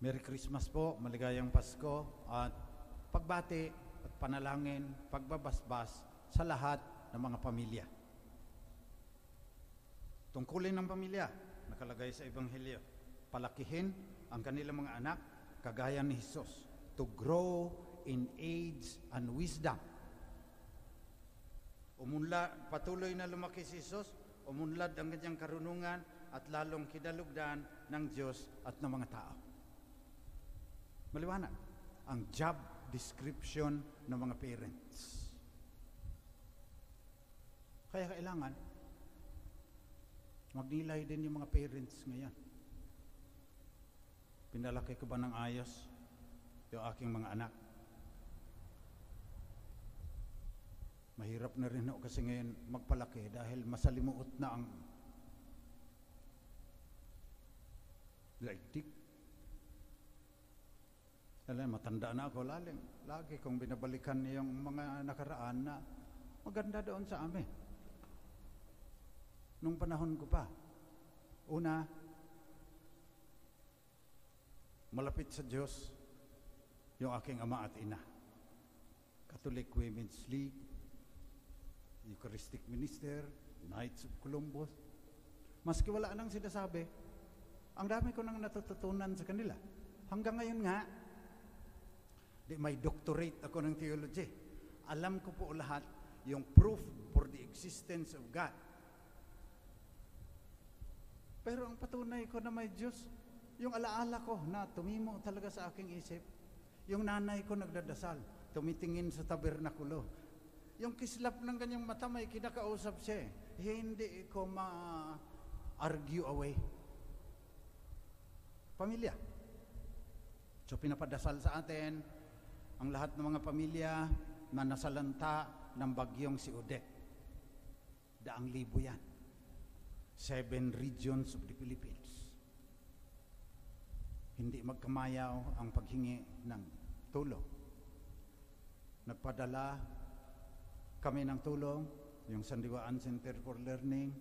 Merry Christmas po, maligayang Pasko at pagbati at panalangin, pagbabasbas sa lahat ng mga pamilya. Tungkulin ng pamilya, nakalagay sa Ebanghelyo, palakihin ang kanilang mga anak kagaya ni Jesus to grow in age and wisdom. Umunlad, patuloy na lumaki si Jesus, umunlad ang kanyang karunungan at lalong kidalugdan ng Diyos at ng mga tao. Maliwanag ang job description ng mga parents. Kaya kailangan magnilay din yung mga parents ngayon. Pinalaki ko ba ng ayos yung aking mga anak? Mahirap na rin ako kasi ngayon magpalaki dahil masalimuot na ang laigtik. Alam, matanda na ako lalim. Lagi kong binabalikan yung mga nakaraan na maganda doon sa amin. Nung panahon ko pa. Una, malapit sa Diyos yung aking ama at ina. Catholic Women's League, Eucharistic Minister, Knights of Columbus. Maski wala nang sinasabi, ang dami ko nang natututunan sa kanila. Hanggang ngayon nga, di may doctorate ako ng theology. Alam ko po lahat yung proof for the existence of God. Pero ang patunay ko na may Diyos, yung alaala ko na tumimo talaga sa aking isip, yung nanay ko nagdadasal, tumitingin sa tabernakulo. Yung kislap ng kanyang mata, may kinakausap siya. eh. Hindi ko ma-argue away. Pamilya. So pinapadasal sa atin ang lahat ng mga pamilya na nasalanta ng bagyong si Odette. Daang libo yan. Seven regions of the Philippines. Hindi magkamayaw ang paghingi ng tulong. Nagpadala kami ng tulong, yung Sandiwaan Center for Learning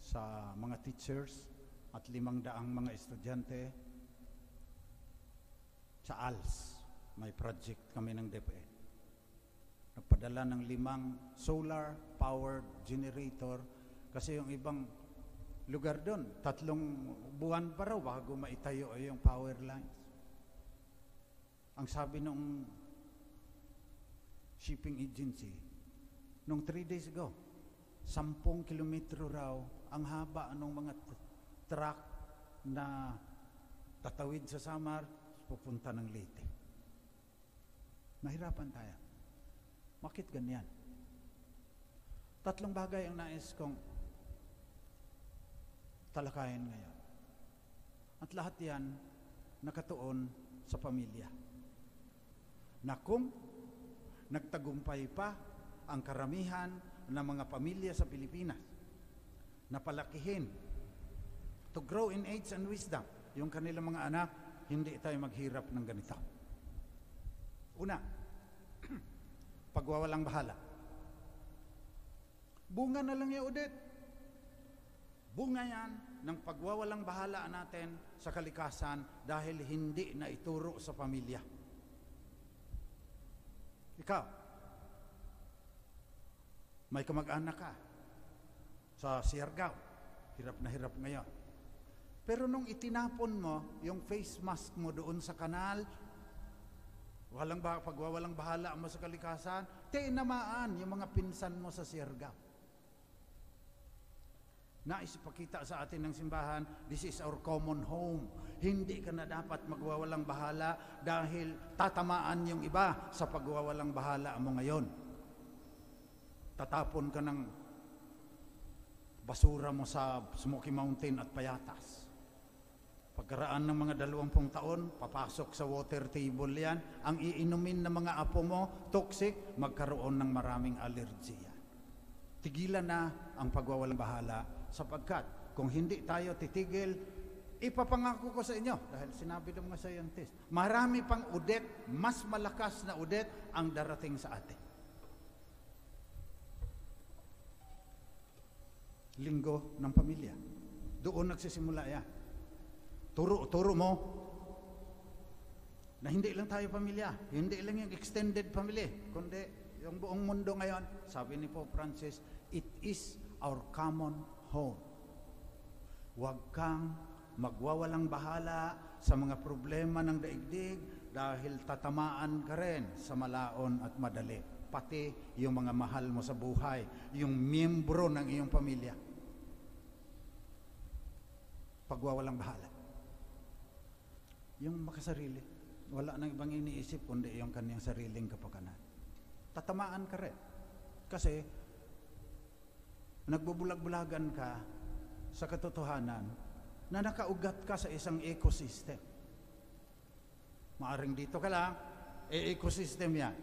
sa mga teachers at limang daang mga estudyante sa ALS. May project kami ng DepEd. Nagpadala ng limang solar powered generator kasi yung ibang lugar doon, tatlong buwan pa raw bago maitayo yung power lines. Ang sabi nung shipping agency, nung three days ago, sampung kilometro raw ang haba ng mga truck na tatawid sa Samar, pupunta ng Leyte. Nahirapan tayo. Bakit ganyan? Tatlong bagay ang nais kong talakayin ngayon. At lahat yan nakatuon sa pamilya. Na kung nagtagumpay pa ang karamihan ng mga pamilya sa Pilipinas na palakihin to grow in age and wisdom yung kanilang mga anak, hindi tayo maghirap ng ganito. Una, pagwawalang bahala. Bunga na lang yung. Bunga yan ng pagwawalang bahala natin sa kalikasan dahil hindi na ituro sa pamilya. Ikaw, may kamag-anak ka sa Siargao. Hirap na hirap ngayon. Pero nung itinapon mo yung face mask mo doon sa kanal, walang ba, pagwawalang bahala mo sa kalikasan, tinamaan yung mga pinsan mo sa Siargao. Nais ipakita sa atin ng simbahan, this is our common home. Hindi ka na dapat magwawalang bahala dahil tatamaan yung iba sa pagwawalang bahala mo ngayon. Tatapon ka ng basura mo sa Smoky Mountain at Payatas. Pagkaraan ng mga dalawampung taon, papasok sa water table yan. Ang iinumin ng mga apo mo, toxic, magkaroon ng maraming allergy. Tigilan na ang pagwawalang bahala sapagkat kung hindi tayo titigil, ipapangako ko sa inyo, dahil sinabi ng mga scientist, marami pang udet, mas malakas na udet ang darating sa atin. Linggo ng pamilya. Doon nagsisimula yan. Turo, turo mo. Na hindi lang tayo pamilya, hindi lang yung extended family, kundi yung buong mundo ngayon, sabi ni Pope Francis, it is our common home. Huwag kang magwawalang bahala sa mga problema ng daigdig dahil tatamaan ka rin sa malaon at madali. Pati yung mga mahal mo sa buhay, yung miyembro ng iyong pamilya. Pagwawalang bahala. Yung makasarili, wala nang ibang iniisip kundi yung kanyang sariling kapakanan. Tatamaan ka rin. Kasi, nagbubulag-bulagan ka sa katotohanan na nakaugat ka sa isang ecosystem. Maaring dito ka lang, e ecosystem yan.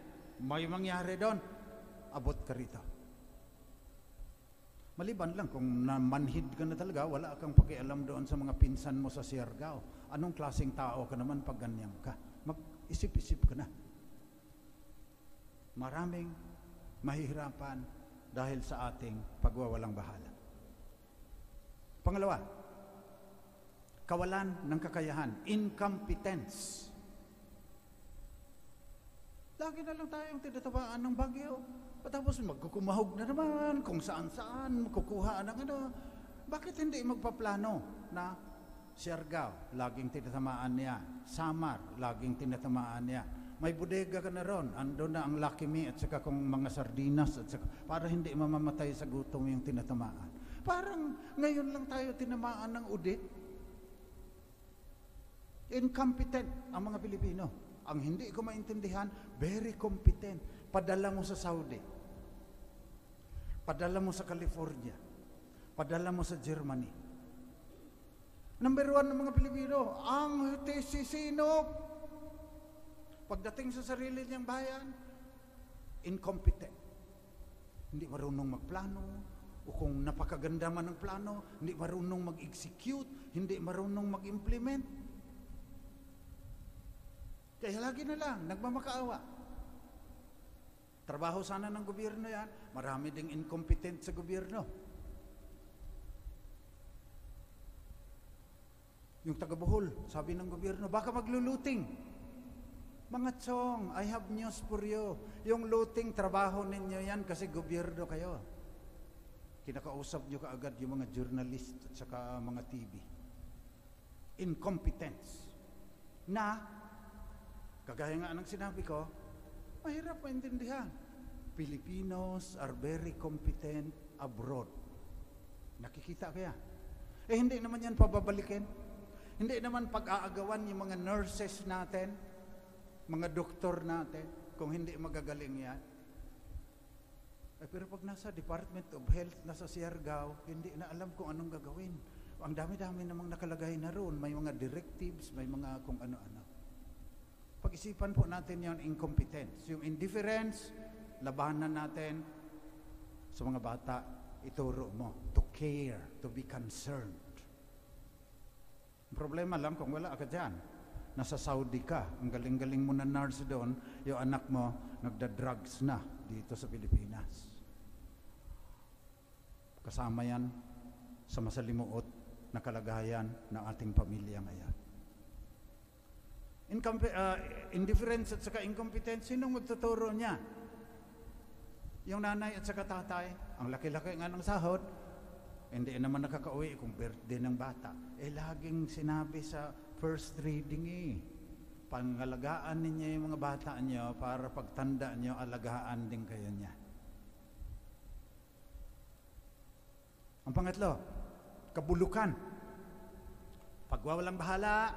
May mangyari doon, abot ka rito. Maliban lang kung namanhid ka na talaga, wala kang pakialam doon sa mga pinsan mo sa Siargao. Anong klaseng tao ka naman pag ganyan ka? Mag-isip-isip ka na. Maraming mahihirapan dahil sa ating pagwawalang bahala. Pangalawa, kawalan ng kakayahan, incompetence. Lagi na lang tayong tinatawaan ng bagyo. Tapos magkukumahog na naman kung saan-saan, kukuha ng ano. Bakit hindi magpaplano na Siargao, laging tinatamaan niya. Samar, laging tinatamaan niya. May bodega ka na ron. Ando na ang Lucky Me at saka kung mga sardinas at saka, para hindi mamamatay sa gutom yung tinatamaan. Parang ngayon lang tayo tinamaan ng udit. Incompetent ang mga Pilipino. Ang hindi ko maintindihan, very competent. Padala mo sa Saudi. Padala mo sa California. Padala mo sa Germany. Number one ng mga Pilipino, ang tesisinop. Pagdating sa sarili niyang bayan, incompetent. Hindi marunong magplano, o kung napakaganda man ng plano, hindi marunong mag-execute, hindi marunong mag-implement. Kaya lagi na lang, nagmamakaawa. Trabaho sana ng gobyerno yan, marami ding incompetent sa gobyerno. Yung taga Bohol, sabi ng gobyerno, baka magluluting. Mga chong, I have news for you. Yung looting, trabaho ninyo yan kasi gobyerno kayo. Kinakausap nyo kaagad yung mga journalist at saka mga TV. Incompetence. Na, kagaya nga ng sinabi ko, mahirap maintindihan. Filipinos are very competent abroad. Nakikita kaya? Eh hindi naman yan pababalikin. Hindi naman pag-aagawan yung mga nurses natin, mga doktor natin, kung hindi magagaling yan. Eh, pero pag nasa Department of Health, nasa Siargao, hindi na alam kung anong gagawin. Ang dami-dami namang nakalagay na roon. May mga directives, may mga kung ano-ano. Pag-isipan po natin yung incompetence. Yung indifference, labanan natin sa mga bata, ituro mo to care, to be concerned. Problema lang kung wala ka dyan. Nasa Saudi ka, ang galing-galing mo na nurse doon, yung anak mo nagda-drugs na dito sa Pilipinas. Kasama yan sa masalimuot na kalagayan ng ating pamilya ngayon. Incompe- uh, indifference at saka incompetence, sinong magtuturo niya? Yung nanay at saka tatay, ang laki-laki nga ng sahod, hindi naman nakakauwi kung birthday ng bata. Eh, laging sinabi sa first reading eh, pangalagaan ninyo yung mga bata niyo para pagtanda niyo, alagaan din kayo niya. Ang pangatlo, kabulukan. Pagwawalang bahala,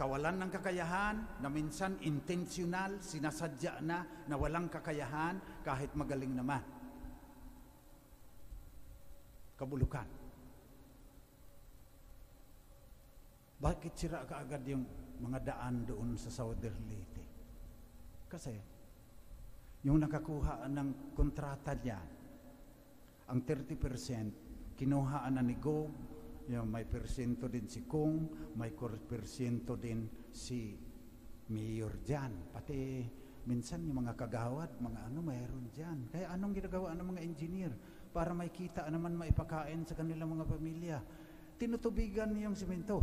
kawalan ng kakayahan na minsan intentional, sinasadya na na walang kakayahan kahit magaling naman. Kabulukan. Bakit sira kaagad yung mga daan doon sa Southern Leyte? Kasi yung nakakuha ng kontrata niya, ang 30%, kinuhaan na ni Gob, yung may persento din si Kung, may persento din si Mayor dyan. Pati minsan yung mga kagawad, mga ano, mayroon dyan. Kaya anong ginagawa ng mga engineer para may kita naman maipakain sa kanilang mga pamilya? Tinutubigan yung simento.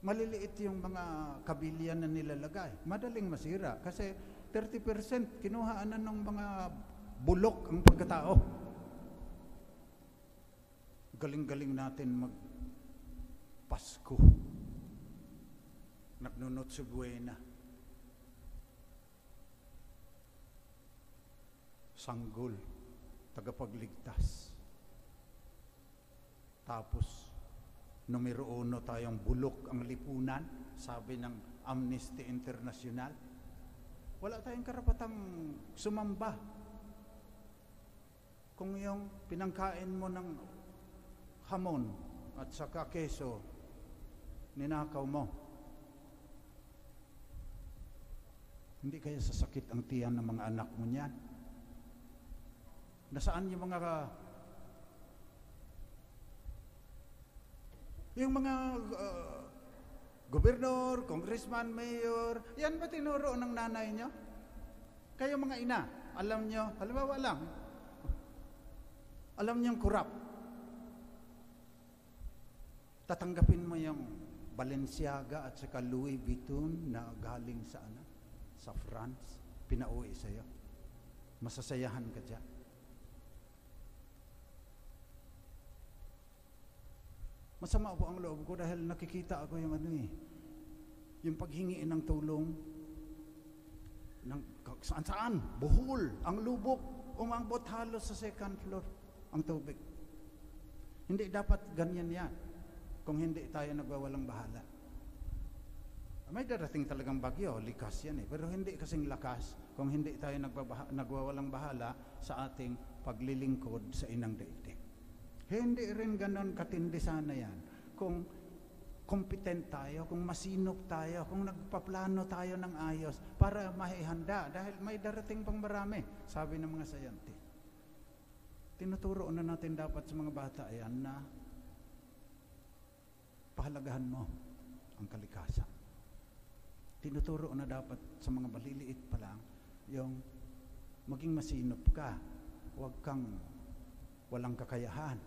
Maliliit yung mga kabilyan na nilalagay. Madaling masira kasi 30% kinuhaan na ng mga bulok ang pagkatao. Galing-galing natin mag Pasko. Nagnunot si Buena. Sanggol, tagapagligtas. Tapos, numero uno tayong bulok ang lipunan, sabi ng Amnesty International. Wala tayong karapatang sumamba. Kung yung pinangkain mo ng hamon at saka keso, ninakaw mo. Hindi kaya sasakit ang tiyan ng mga anak mo niyan? Nasaan yung mga yung mga uh, gobernador, congressman, mayor, yan ba tinuro ng nanay nyo? Kayo mga ina, alam nyo, halimbawa lang, alam nyo yung kurap. Tatanggapin mo yung Balenciaga at saka Louis Vuitton na galing sa ano, sa France, pinauwi sa'yo. Masasayahan ka dyan. Masama po ang loob ko dahil nakikita ako yung ano eh, yung paghingi ng tulong ng saan saan, buhol, ang lubok, umambot halos sa second floor ang tubig. Hindi dapat ganyan yan kung hindi tayo nagwawalang bahala. May darating talagang bagyo, likas yan eh. Pero hindi kasing lakas kung hindi tayo nagbabaha, nagwawalang bahala sa ating paglilingkod sa inang daigdig. Hindi rin ganon katindi sana yan. Kung competent tayo, kung masinop tayo, kung nagpaplano tayo ng ayos para mahihanda dahil may darating pang marami, sabi ng mga sayante. Tinuturo na natin dapat sa mga bata yan na pahalagahan mo ang kalikasan. Tinuturo na dapat sa mga baliliit pa lang yung maging masinop ka, huwag kang walang kakayahan.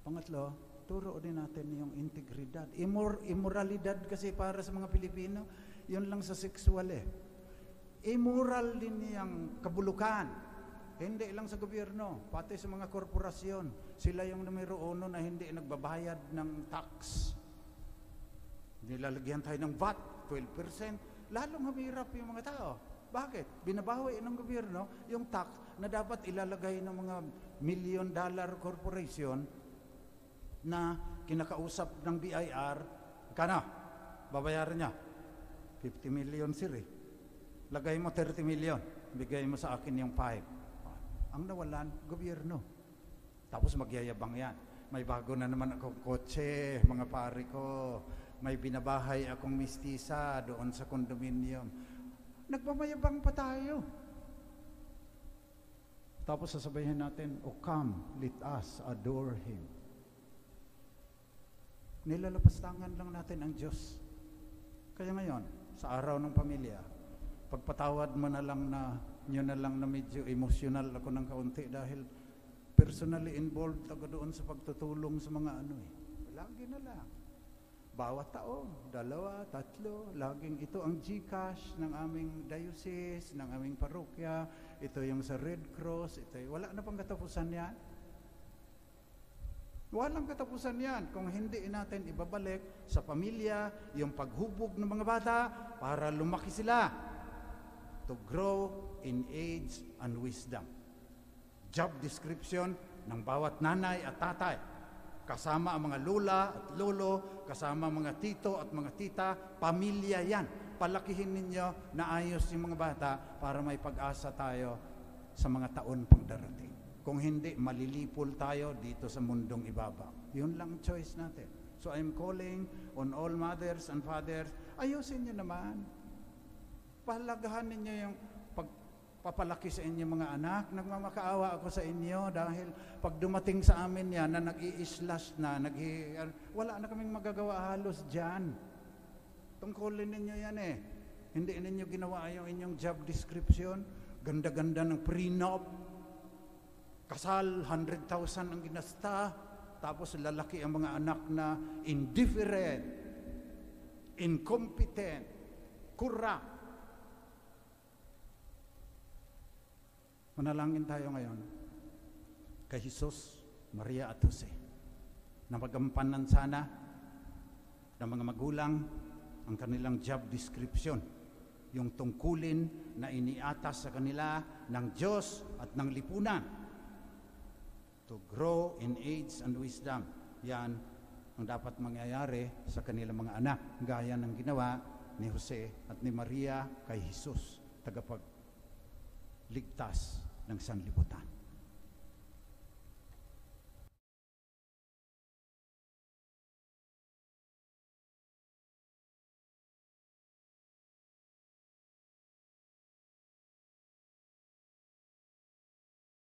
Pangatlo, turo din natin yung integridad. Imor immoralidad kasi para sa mga Pilipino, yun lang sa sexual eh. Immoral din yung kabulukan. Hindi lang sa gobyerno, pati sa mga korporasyon. Sila yung numero uno na hindi nagbabayad ng tax. Nilalagyan tayo ng VAT, 12%. Lalong humirap yung mga tao. Bakit? Binabawi ng gobyerno yung tax na dapat ilalagay ng mga million dollar corporation na kinakausap ng BIR, kana, babayaran niya. 50 million sir eh. Lagay mo 30 million, bigay mo sa akin yung 5. Ang nawalan, gobyerno. Tapos magyayabang yan. May bago na naman akong kotse, mga pari ko. May binabahay akong mistisa doon sa condominium. Nagmamayabang pa tayo. Tapos sasabihin natin, O come, let us adore Him. Nilalapastangan lang natin ang Diyos. Kaya ngayon, sa araw ng pamilya, pagpatawad mo na lang na, nyo na lang na medyo emotional ako ng kaunti dahil personally involved ako doon sa pagtutulong sa mga ano eh. Lagi na lang. Bawat taon, dalawa, tatlo, laging ito ang GCash ng aming diocese, ng aming parokya, ito yung sa Red Cross, ito wala na pang katapusan yan. Walang katapusan yan kung hindi natin ibabalik sa pamilya yung paghubog ng mga bata para lumaki sila to grow in age and wisdom. Job description ng bawat nanay at tatay kasama ang mga lula at lolo, kasama ang mga tito at mga tita, pamilya yan. Palakihin ninyo na ayos yung mga bata para may pag-asa tayo sa mga taon pang darating. Kung hindi, malilipol tayo dito sa mundong ibabaw. Yun lang choice natin. So I'm calling on all mothers and fathers, ayusin nyo naman. Pahalagahan ninyo yung pagpapalaki sa inyo mga anak. Nagmamakaawa ako sa inyo dahil pag dumating sa amin yan na nag-i-slash na, nag wala na kaming magagawa halos dyan. Tungkulin ninyo yan eh. Hindi ninyo ginawa yung inyong job description. Ganda-ganda ng prenup, kasal, 100,000 ang ginasta, tapos lalaki ang mga anak na indifferent, incompetent, corrupt. Manalangin tayo ngayon kay Jesus, Maria at Jose na magampanan sana ng mga magulang ang kanilang job description, yung tungkulin na iniatas sa kanila ng Diyos at ng lipunan to grow in age and wisdom. Yan ang dapat mangyayari sa kanilang mga anak, gaya ng ginawa ni Jose at ni Maria kay Jesus, tagapagligtas ng sanlibutan.